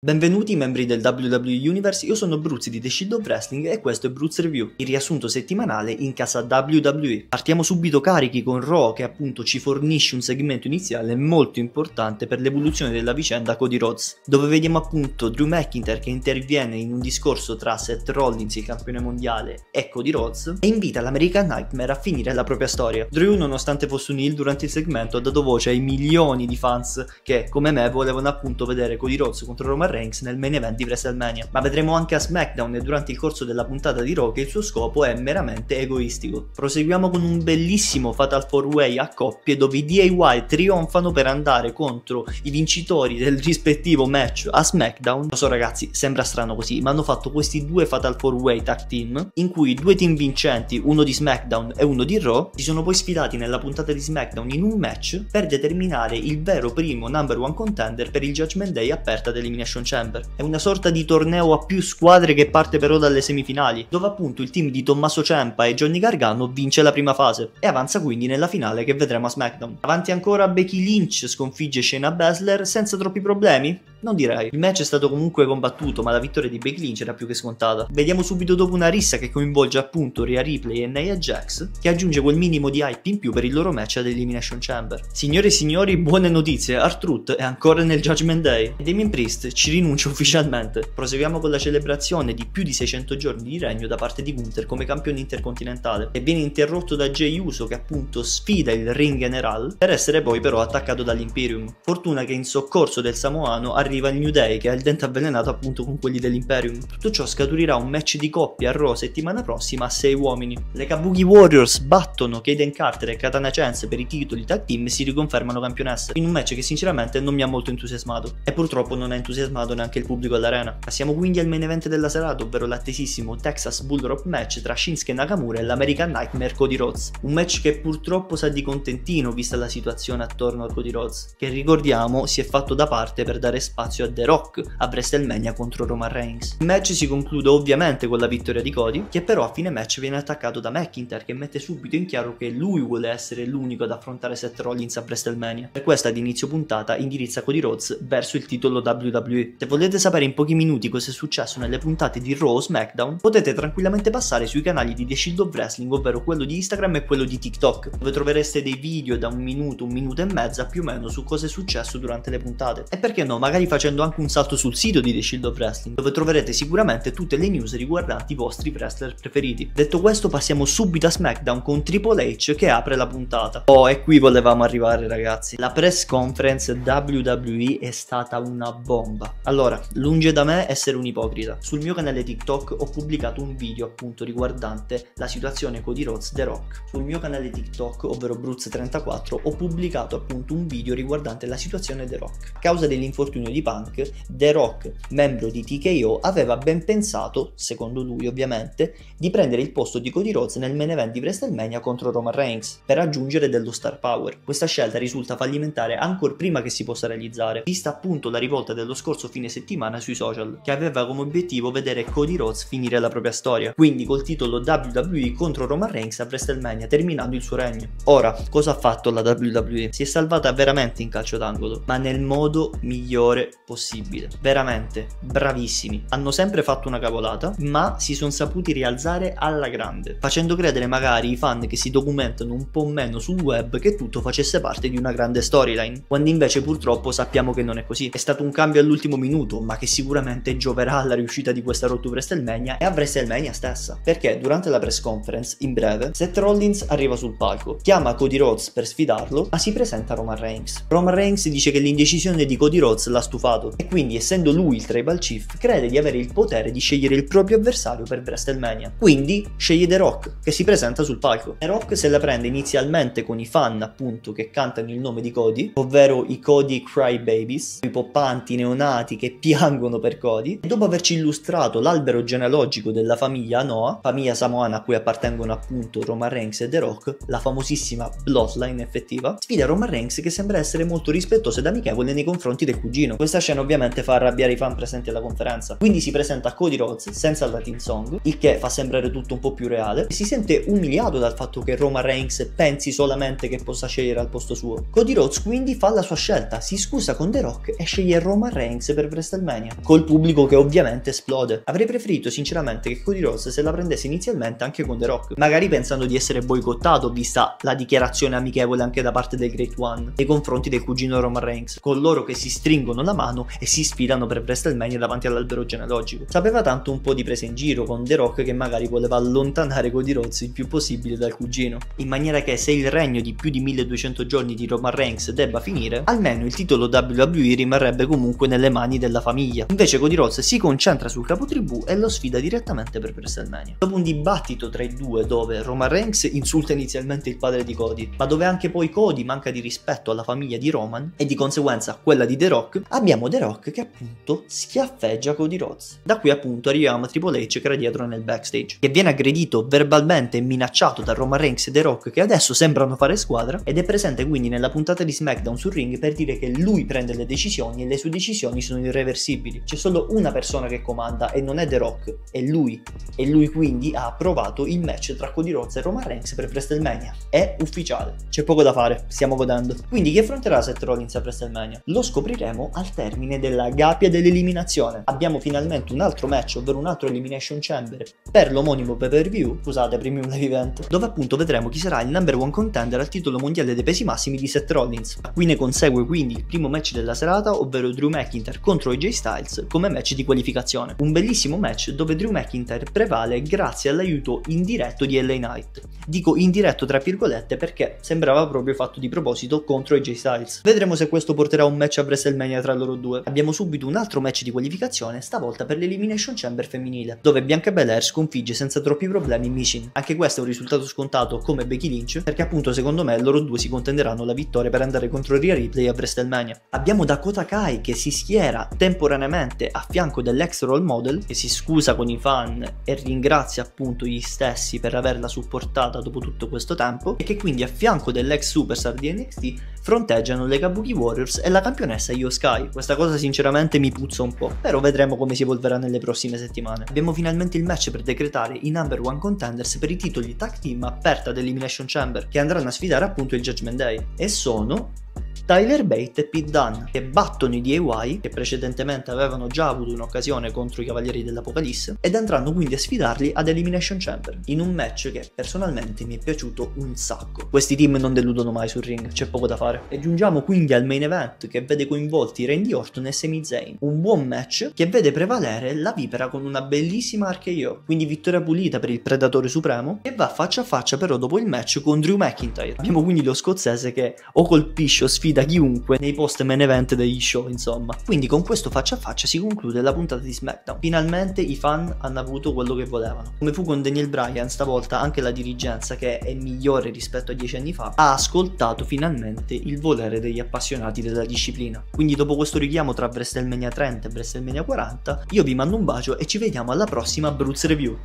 Benvenuti membri del WWE Universe, io sono Bruzzi di The Shield of Wrestling e questo è Bruz Review, il riassunto settimanale in casa WWE. Partiamo subito carichi con Raw che appunto ci fornisce un segmento iniziale molto importante per l'evoluzione della vicenda Cody Rhodes, dove vediamo appunto Drew McIntyre che interviene in un discorso tra Seth Rollins, il campione mondiale, e Cody Rhodes e invita l'American Nightmare a finire la propria storia. Drew nonostante fosse un heel durante il segmento ha dato voce ai milioni di fans che come me volevano appunto vedere Cody Rhodes contro Roman Reigns nel main event di WrestleMania. Ma vedremo anche a SmackDown e durante il corso della puntata di Raw che il suo scopo è meramente egoistico. Proseguiamo con un bellissimo Fatal 4-Way a coppie dove i DIY trionfano per andare contro i vincitori del rispettivo match a SmackDown. Lo so ragazzi, sembra strano così, ma hanno fatto questi due Fatal 4-Way tag team in cui due team vincenti, uno di SmackDown e uno di Raw, si sono poi sfidati nella puntata di SmackDown in un match per determinare il vero primo number one contender per il Judgment Day aperta dell'Elimination Elimination Chamber. È una sorta di torneo a più squadre che parte però dalle semifinali, dove appunto il team di Tommaso Ciampa e Johnny Gargano vince la prima fase e avanza quindi nella finale che vedremo a SmackDown. Avanti ancora Becky Lynch sconfigge Shayna Baszler senza troppi problemi? Non direi. Il match è stato comunque combattuto, ma la vittoria di Becky Lynch era più che scontata. Vediamo subito dopo una rissa che coinvolge appunto Rhea Ripley e Nia Jax, che aggiunge quel minimo di hype in più per il loro match ad Elimination Chamber. Signore e signori, buone notizie, R-Truth è ancora nel Judgment Day. Damien Priest ci rinuncia ufficialmente. Proseguiamo con la celebrazione di più di 600 giorni di regno da parte di Gunther come campione intercontinentale, e viene interrotto da Jay Uso che appunto sfida il Ring General, per essere poi però attaccato dall'Imperium. Fortuna che in soccorso del Samoano arriva il New Day che ha il dente avvelenato appunto con quelli dell'Imperium. Tutto ciò scaturirà un match di coppia a Raw settimana prossima a 6 uomini. Le Kabuki Warriors battono Kaden Carter e Katana Chance per i titoli tag team e si riconfermano campionesse, in un match che sinceramente non mi ha molto entusiasmato. E purtroppo non ha entusiasmato neanche il pubblico all'arena. Passiamo quindi al main event della serata, ovvero l'attesissimo Texas Bull Rope match tra Shinsuke Nakamura e l'American Nightmare Cody Rhodes. Un match che purtroppo sa di contentino vista la situazione attorno a Cody Rhodes, che ricordiamo si è fatto da parte per dare spazio a The Rock a WrestleMania contro Roman Reigns. Il match si conclude ovviamente con la vittoria di Cody, che però a fine match viene attaccato da McIntyre che mette subito in chiaro che lui vuole essere l'unico ad affrontare Seth Rollins a WrestleMania. Per questa ad inizio puntata indirizza Cody Rhodes verso il titolo WWE. Se volete sapere in pochi minuti cosa è successo nelle puntate di Raw o SmackDown, potete tranquillamente passare sui canali di The Shield of Wrestling, ovvero quello di Instagram e quello di TikTok, dove trovereste dei video da un minuto, un minuto e mezza più o meno su cosa è successo durante le puntate. E perché no, magari facendo anche un salto sul sito di The Shield of Wrestling, dove troverete sicuramente tutte le news riguardanti i vostri wrestler preferiti. Detto questo, passiamo subito a SmackDown con Triple H che apre la puntata. Oh, e qui volevamo arrivare, ragazzi. La press conference WWE è stata una bomba. Allora, lunge da me essere un ipocrita. Sul mio canale TikTok ho pubblicato un video appunto riguardante la situazione Cody Rhodes The Rock. Sul mio canale TikTok, ovvero Bruz34, ho pubblicato appunto un video riguardante la situazione The Rock. A causa dell'infortunio di Punk, The Rock, membro di TKO, aveva ben pensato, secondo lui ovviamente, di prendere il posto di Cody Rhodes nel main event di WrestleMania contro Roman Reigns, per aggiungere dello star power. Questa scelta risulta fallimentare ancora prima che si possa realizzare, vista appunto la rivolta dello scorso fine settimana sui social, che aveva come obiettivo vedere Cody Rhodes finire la propria storia, quindi col titolo WWE contro Roman Reigns a WrestleMania, terminando il suo regno. Ora, cosa ha fatto la WWE? Si è salvata veramente in calcio d'angolo, ma nel modo migliore possibile. Veramente bravissimi. Hanno sempre fatto una cavolata, ma si sono saputi rialzare alla grande, facendo credere magari i fan che si documentano un po' meno sul web che tutto facesse parte di una grande storyline, quando invece purtroppo sappiamo che non è così. È stato un cambio all'ultimo minuto, ma che sicuramente gioverà alla riuscita di questa to WrestleMania e a WrestleMania stessa. Perché durante la press conference, in breve, Seth Rollins arriva sul palco, chiama Cody Rhodes per sfidarlo, ma si presenta Roman Reigns. Roman Reigns dice che l'indecisione di Cody Rhodes l'ha stufato e quindi essendo lui il tribal chief crede di avere il potere di scegliere il proprio avversario per WrestleMania. Quindi sceglie The Rock che si presenta sul palco. The Rock se la prende inizialmente con i fan appunto che cantano il nome di Cody, ovvero i Cody Crybabies, i poppanti neonati che piangono per Cody, e dopo averci illustrato l'albero genealogico della famiglia Noah, famiglia samoana a cui appartengono appunto Roman Reigns e The Rock, la famosissima bloodline effettiva, sfida Roman Reigns che sembra essere molto rispettoso ed amichevole nei confronti del cugino. Questa scena ovviamente fa arrabbiare i fan presenti alla conferenza. Quindi si presenta Cody Rhodes senza la team song, il che fa sembrare tutto un po' più reale. Si sente umiliato dal fatto che Roman Reigns pensi solamente che possa scegliere al posto suo. Cody Rhodes quindi fa la sua scelta, si scusa con The Rock e sceglie Roman Reigns Reigns per WrestleMania, col pubblico che ovviamente esplode. Avrei preferito sinceramente che Cody Rhodes se la prendesse inizialmente anche con The Rock, magari pensando di essere boicottato vista la dichiarazione amichevole anche da parte del Great One nei confronti del cugino Roman Reigns, con loro che si stringono la mano e si sfidano per WrestleMania davanti all'albero genealogico. Sapeva tanto un po' di presa in giro con The Rock che magari voleva allontanare Cody Rhodes il più possibile dal cugino, in maniera che se il regno di più di 1200 giorni di Roman Reigns debba finire, almeno il titolo WWE rimarrebbe comunque nelle mani della famiglia. Invece Cody Rhodes si concentra sul capotribù e lo sfida direttamente per WrestleMania. Dopo un dibattito tra i due dove Roman Reigns insulta inizialmente il padre di Cody, ma dove anche poi Cody manca di rispetto alla famiglia di Roman e di conseguenza quella di The Rock, abbiamo The Rock che appunto schiaffeggia Cody Rhodes. Da qui appunto arriviamo a Triple H che era dietro nel backstage, che viene aggredito verbalmente e minacciato da Roman Reigns e The Rock che adesso sembrano fare squadra ed è presente quindi nella puntata di SmackDown sul ring per dire che lui prende le decisioni e le sue decisioni sono irreversibili. C'è solo una persona che comanda e non è The Rock, è lui. E lui quindi ha approvato il match tra Cody Rhodes e Roman Reigns per WrestleMania. È ufficiale, c'è poco da fare, stiamo godendo. Quindi chi affronterà Seth Rollins a WrestleMania? Lo scopriremo al termine della gabbia dell'eliminazione. Abbiamo finalmente un altro match, ovvero un altro Elimination Chamber per l'omonimo pay per view, scusate, premium live event, dove appunto vedremo chi sarà il number one contender al titolo mondiale dei pesi massimi di Seth Rollins. A cui ne consegue quindi il primo match della serata, ovvero Drew McIntyre contro AJ Styles come match di qualificazione. Un bellissimo match dove Drew McIntyre prevale grazie all'aiuto indiretto di LA Knight. Dico indiretto tra virgolette perché sembrava proprio fatto di proposito contro AJ Styles. Vedremo se questo porterà un match a WrestleMania tra loro due. Abbiamo subito un altro match di qualificazione, stavolta per l'Elimination Chamber femminile, dove Bianca Belair sconfigge senza troppi problemi Michin. Anche questo è un risultato scontato come Becky Lynch, perché appunto secondo me loro due si contenderanno la vittoria per andare contro Rhea Ripley a WrestleMania. Abbiamo Dakota Kai che si schiera temporaneamente a fianco dell'ex role model, che si scusa con i fan e ringrazia appunto gli stessi per averla supportata dopo tutto questo tempo, e che quindi a fianco dell'ex superstar di NXT fronteggiano le Kabuki Warriors e la campionessa Io Sky. Questa cosa sinceramente mi puzza un po', però vedremo come si evolverà nelle prossime settimane. Abbiamo finalmente il match per decretare i number one contenders per i titoli tag team aperta dell'Elimination Chamber, che andranno a sfidare appunto il Judgment Day. E sono Tyler Bate e Pete Dunne, che battono i DIY, che precedentemente avevano già avuto un'occasione contro i Cavalieri dell'Apocalisse, ed andranno quindi a sfidarli ad Elimination Chamber, in un match che personalmente mi è piaciuto un sacco. Questi team non deludono mai sul ring, c'è poco da fare. E giungiamo quindi al main event che vede coinvolti Randy Orton e Sami Zayn. Un buon match che vede prevalere la Vipera con una bellissima RKO, quindi vittoria pulita per il Predatore Supremo, e va faccia a faccia però dopo il match con Drew McIntyre. Abbiamo quindi lo scozzese che o colpisce o sfida da chiunque nei post main event degli show, insomma. Quindi con questo faccia a faccia si conclude la puntata di SmackDown. Finalmente i fan hanno avuto quello che volevano. Come fu con Daniel Bryan, stavolta anche la dirigenza, che è migliore rispetto a dieci anni fa, ha ascoltato finalmente il volere degli appassionati della disciplina. Quindi dopo questo richiamo tra WrestleMania 30 e WrestleMania 40, io vi mando un bacio e ci vediamo alla prossima Bruce Review.